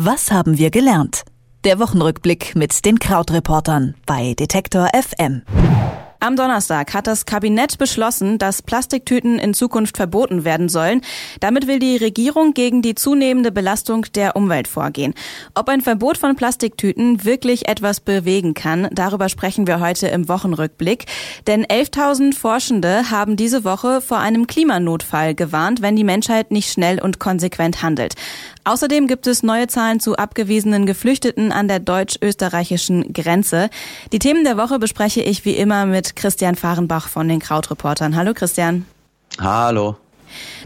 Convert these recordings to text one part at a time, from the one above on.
Was haben wir gelernt? Der Wochenrückblick mit den Krautreportern bei Detektor FM. Am Donnerstag hat das Kabinett beschlossen, dass Plastiktüten in Zukunft verboten werden sollen. Damit will die Regierung gegen die zunehmende Belastung der Umwelt vorgehen. Ob ein Verbot von Plastiktüten wirklich etwas bewegen kann, darüber sprechen wir heute im Wochenrückblick. Denn 11.000 Forschende haben diese Woche vor einem Klimanotfall gewarnt, wenn die Menschheit nicht schnell und konsequent handelt. Außerdem gibt es neue Zahlen zu abgewiesenen Geflüchteten an der deutsch-österreichischen Grenze. Die Themen der Woche bespreche ich wie immer mit Christian Fahrenbach von den Krautreportern. Hallo Christian. Hallo.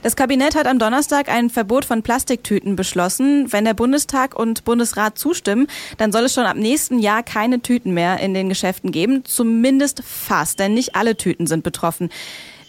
Das Kabinett hat am Donnerstag ein Verbot von Plastiktüten beschlossen. Wenn der Bundestag und Bundesrat zustimmen, dann soll es schon ab nächsten Jahr keine Tüten mehr in den Geschäften geben. Zumindest fast, denn nicht alle Tüten sind betroffen.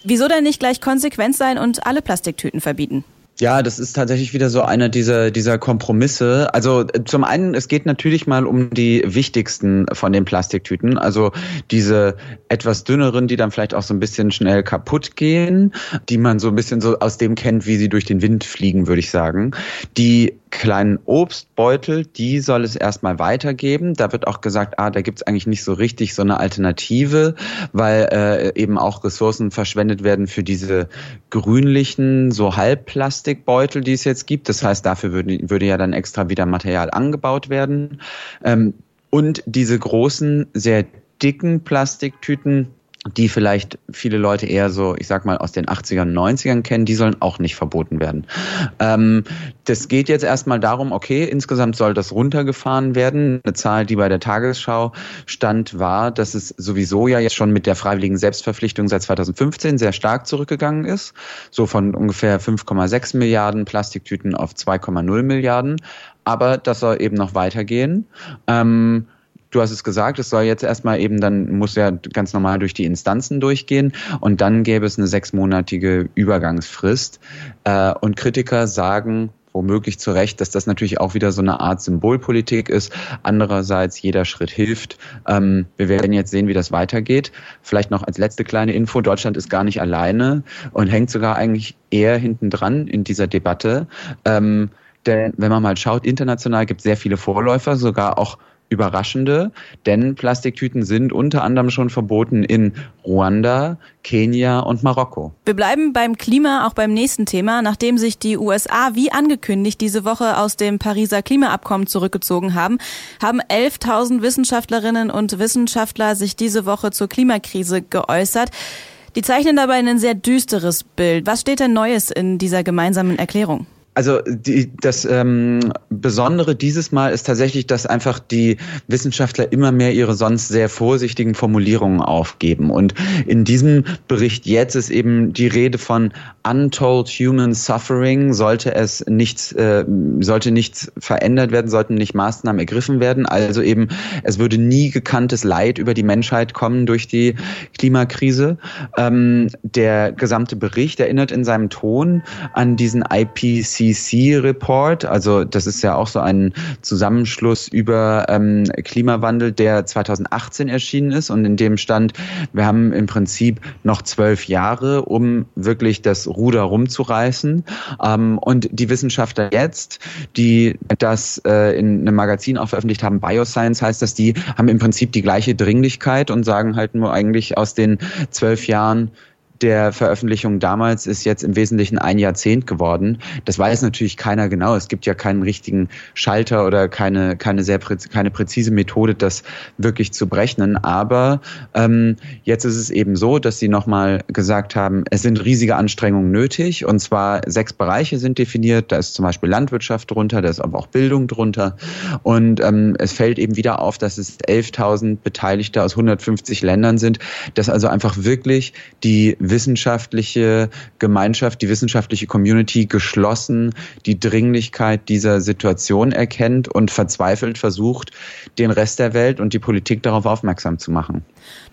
Wieso denn nicht gleich konsequent sein und alle Plastiktüten verbieten? Ja, das ist tatsächlich wieder so einer dieser, dieser Kompromisse. Also äh, zum einen, es geht natürlich mal um die wichtigsten von den Plastiktüten. Also diese etwas dünneren, die dann vielleicht auch so ein bisschen schnell kaputt gehen, die man so ein bisschen so aus dem kennt, wie sie durch den Wind fliegen, würde ich sagen. Die kleinen Obstbeutel, die soll es erstmal weitergeben. Da wird auch gesagt, ah, da gibt's eigentlich nicht so richtig so eine Alternative, weil äh, eben auch Ressourcen verschwendet werden für diese grünlichen, so Halbplastikbeutel, die es jetzt gibt. Das heißt, dafür würde, würde ja dann extra wieder Material angebaut werden. Ähm, und diese großen, sehr dicken Plastiktüten, die vielleicht viele Leute eher so, ich sag mal, aus den 80ern, 90ern kennen, die sollen auch nicht verboten werden. Ähm, das geht jetzt erstmal darum, okay, insgesamt soll das runtergefahren werden. Eine Zahl, die bei der Tagesschau stand, war, dass es sowieso ja jetzt schon mit der freiwilligen Selbstverpflichtung seit 2015 sehr stark zurückgegangen ist. So von ungefähr 5,6 Milliarden Plastiktüten auf 2,0 Milliarden. Aber das soll eben noch weitergehen. Ähm, du hast es gesagt, es soll jetzt erstmal eben dann, muss ja ganz normal durch die Instanzen durchgehen und dann gäbe es eine sechsmonatige Übergangsfrist. Äh, und Kritiker sagen, womöglich zu Recht, dass das natürlich auch wieder so eine Art Symbolpolitik ist. Andererseits, jeder Schritt hilft. Ähm, wir werden jetzt sehen, wie das weitergeht. Vielleicht noch als letzte kleine Info, Deutschland ist gar nicht alleine und hängt sogar eigentlich eher hinten dran in dieser Debatte. Ähm, denn wenn man mal schaut, international gibt es sehr viele Vorläufer, sogar auch überraschende, denn Plastiktüten sind unter anderem schon verboten in Ruanda, Kenia und Marokko. Wir bleiben beim Klima auch beim nächsten Thema. Nachdem sich die USA wie angekündigt diese Woche aus dem Pariser Klimaabkommen zurückgezogen haben, haben 11.000 Wissenschaftlerinnen und Wissenschaftler sich diese Woche zur Klimakrise geäußert. Die zeichnen dabei ein sehr düsteres Bild. Was steht denn Neues in dieser gemeinsamen Erklärung? Also die, das ähm, Besondere dieses Mal ist tatsächlich, dass einfach die Wissenschaftler immer mehr ihre sonst sehr vorsichtigen Formulierungen aufgeben. Und in diesem Bericht jetzt ist eben die Rede von untold human suffering. Sollte es nichts, äh, sollte nichts verändert werden, sollten nicht Maßnahmen ergriffen werden. Also eben, es würde nie gekanntes Leid über die Menschheit kommen durch die Klimakrise. Ähm, der gesamte Bericht erinnert in seinem Ton an diesen IPCC IPCC-Report. Also das ist ja auch so ein Zusammenschluss über ähm, Klimawandel, der 2018 erschienen ist und in dem stand, wir haben im Prinzip noch zwölf Jahre, um wirklich das Ruder rumzureißen. Ähm, und die Wissenschaftler jetzt, die das äh, in einem Magazin auch veröffentlicht haben, Bioscience heißt das, die haben im Prinzip die gleiche Dringlichkeit und sagen halt nur eigentlich aus den zwölf Jahren der Veröffentlichung damals ist jetzt im Wesentlichen ein Jahrzehnt geworden. Das weiß natürlich keiner genau. Es gibt ja keinen richtigen Schalter oder keine, keine sehr keine präzise Methode, das wirklich zu berechnen. Aber ähm, jetzt ist es eben so, dass sie nochmal gesagt haben, es sind riesige Anstrengungen nötig. Und zwar sechs Bereiche sind definiert. Da ist zum Beispiel Landwirtschaft drunter, da ist aber auch Bildung drunter. Und ähm, es fällt eben wieder auf, dass es 11.000 Beteiligte aus 150 Ländern sind, dass also einfach wirklich die wissenschaftliche Gemeinschaft, die wissenschaftliche Community geschlossen die Dringlichkeit dieser Situation erkennt und verzweifelt versucht, den Rest der Welt und die Politik darauf aufmerksam zu machen.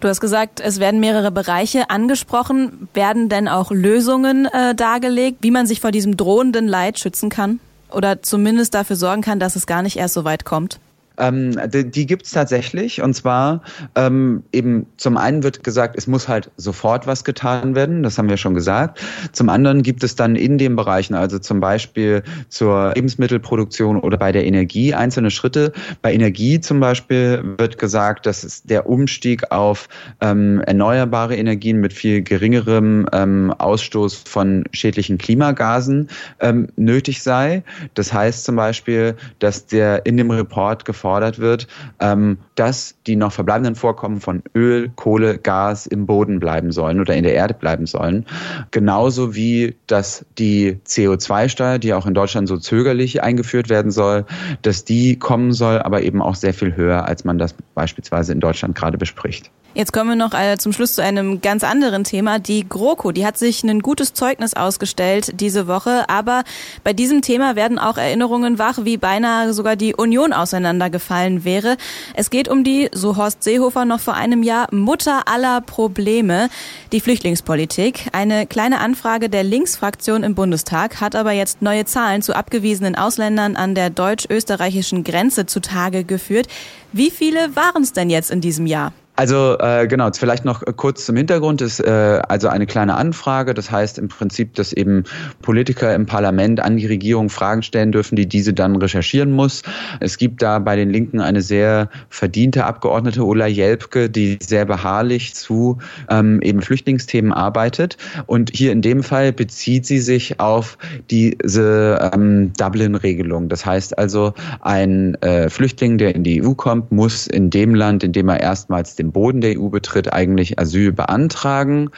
Du hast gesagt, es werden mehrere Bereiche angesprochen. Werden denn auch Lösungen äh, dargelegt, wie man sich vor diesem drohenden Leid schützen kann? Oder zumindest dafür sorgen kann, dass es gar nicht erst so weit kommt? Ähm, die, die gibt es tatsächlich. Und zwar ähm, eben zum einen wird gesagt, es muss halt sofort was getan werden. Das haben wir schon gesagt. Zum anderen gibt es dann in den Bereichen, also zum Beispiel zur Lebensmittelproduktion oder bei der Energie einzelne Schritte. Bei Energie zum Beispiel wird gesagt, dass der Umstieg auf ähm, erneuerbare Energien mit viel geringerem ähm, Ausstoß von schädlichen Klimagasen ähm, nötig sei. Das heißt zum Beispiel, dass der in dem Report gefordert wird, ähm, dass die noch verbleibenden Vorkommen von Öl, Kohle, Gas im Boden bleiben sollen oder in der Erde bleiben sollen. Genauso wie, dass die CO2-Steuer, die auch in Deutschland so zögerlich eingeführt werden soll, dass die kommen soll, aber eben auch sehr viel höher, als man das beispielsweise in Deutschland gerade bespricht. Jetzt kommen wir noch äh, zum Schluss zu einem ganz anderen Thema. Die GroKo, die hat sich ein gutes Zeugnis ausgestellt diese Woche, aber bei diesem Thema werden auch Erinnerungen wach, wie beinahe sogar die Union auseinandergefallen wäre. Es geht um die, so Horst Seehofer noch vor einem Jahr, Mutter aller Probleme, die Flüchtlingspolitik. Eine kleine Anfrage der Linksfraktion im Bundestag hat aber jetzt neue Zahlen zu abgewiesenen Ausländern an der deutsch-österreichischen Grenze zutage geführt. Wie viele waren es denn jetzt in diesem Jahr? Also äh, genau, vielleicht noch kurz zum Hintergrund ist äh, also eine kleine Anfrage. Das heißt im Prinzip, dass eben Politiker im Parlament an die Regierung Fragen stellen dürfen, die diese dann recherchieren muss. Es gibt da bei den Linken eine sehr verdiente Abgeordnete, Ulla Jelpke, die sehr beharrlich zu ähm, eben Flüchtlingsthemen arbeitet. Und hier in dem Fall bezieht sie sich auf diese ähm, Dublin-Regelung. Das heißt also, ein äh, Flüchtling, der in die EU kommt, muss in dem Land, in dem er erstmals den Boden der EU betritt, eigentlich Asyl beantragen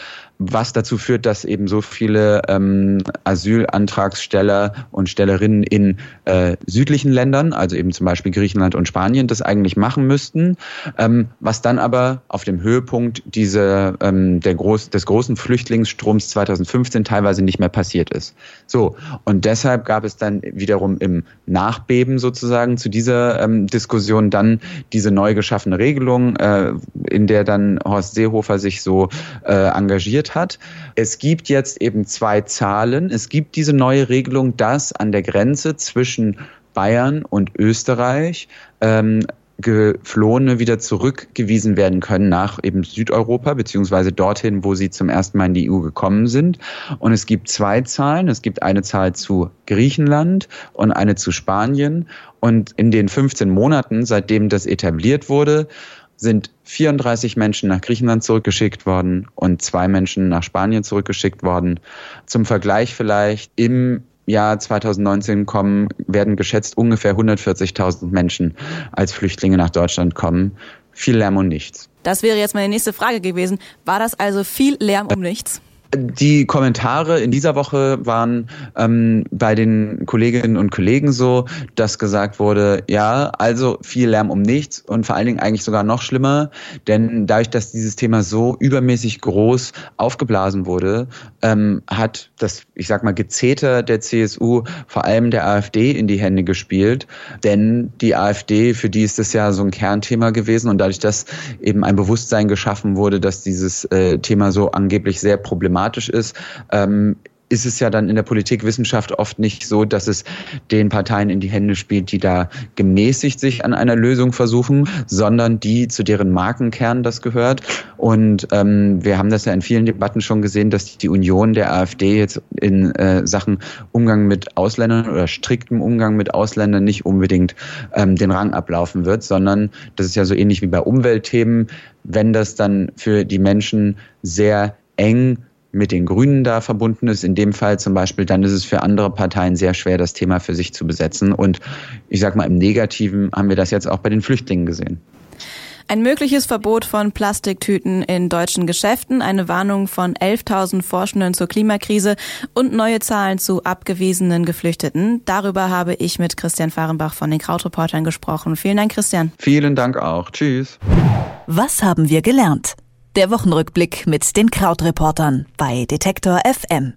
was dazu führt, dass eben so viele ähm, Asylantragsteller und Stellerinnen in äh, südlichen Ländern, also eben zum Beispiel Griechenland und Spanien, das eigentlich machen müssten, ähm, was dann aber auf dem Höhepunkt diese, ähm, der Groß, des großen Flüchtlingsstroms 2015 teilweise nicht mehr passiert ist. So, und deshalb gab es dann wiederum im Nachbeben sozusagen zu dieser ähm, Diskussion dann diese neu geschaffene Regelung, äh, in der dann Horst Seehofer sich so äh, engagiert hat. Es gibt jetzt eben zwei Zahlen. Es gibt diese neue Regelung, dass an der Grenze zwischen Bayern und Österreich ähm, Geflohene wieder zurückgewiesen werden können nach eben Südeuropa, beziehungsweise dorthin, wo sie zum ersten Mal in die EU gekommen sind. Und es gibt zwei Zahlen. Es gibt eine Zahl zu Griechenland und eine zu Spanien. Und in den 15 Monaten, seitdem das etabliert wurde, sind 34 Menschen nach Griechenland zurückgeschickt worden und zwei Menschen nach Spanien zurückgeschickt worden. Zum Vergleich vielleicht im Jahr 2019 kommen, werden geschätzt ungefähr 140.000 Menschen als Flüchtlinge nach Deutschland kommen. Viel Lärm und nichts. Das wäre jetzt meine nächste Frage gewesen. War das also viel Lärm um nichts? Die Kommentare in dieser Woche waren ähm, bei den Kolleginnen und Kollegen so, dass gesagt wurde, ja, also viel Lärm um nichts und vor allen Dingen eigentlich sogar noch schlimmer, denn dadurch, dass dieses Thema so übermäßig groß aufgeblasen wurde, ähm, hat das, ich sag mal, Gezeter der CSU vor allem der AfD in die Hände gespielt, denn die AfD, für die ist das ja so ein Kernthema gewesen und dadurch, dass eben ein Bewusstsein geschaffen wurde, dass dieses äh, Thema so angeblich sehr problematisch problematisch ist, ähm, ist es ja dann in der Politikwissenschaft oft nicht so, dass es den Parteien in die Hände spielt, die da gemäßigt sich an einer Lösung versuchen, sondern die, zu deren Markenkern das gehört. Und ähm, wir haben das ja in vielen Debatten schon gesehen, dass die Union der AfD jetzt in äh, Sachen Umgang mit Ausländern oder striktem Umgang mit Ausländern nicht unbedingt ähm, den Rang ablaufen wird, sondern das ist ja so ähnlich wie bei Umweltthemen, wenn das dann für die Menschen sehr eng mit den Grünen da verbunden ist, in dem Fall zum Beispiel, dann ist es für andere Parteien sehr schwer, das Thema für sich zu besetzen. Und ich sage mal, im Negativen haben wir das jetzt auch bei den Flüchtlingen gesehen. Ein mögliches Verbot von Plastiktüten in deutschen Geschäften, eine Warnung von 11.000 Forschenden zur Klimakrise und neue Zahlen zu abgewiesenen Geflüchteten. Darüber habe ich mit Christian Fahrenbach von den Krautreportern gesprochen. Vielen Dank, Christian. Vielen Dank auch. Tschüss. Was haben wir gelernt? Der Wochenrückblick mit den Krautreportern bei Detektor FM.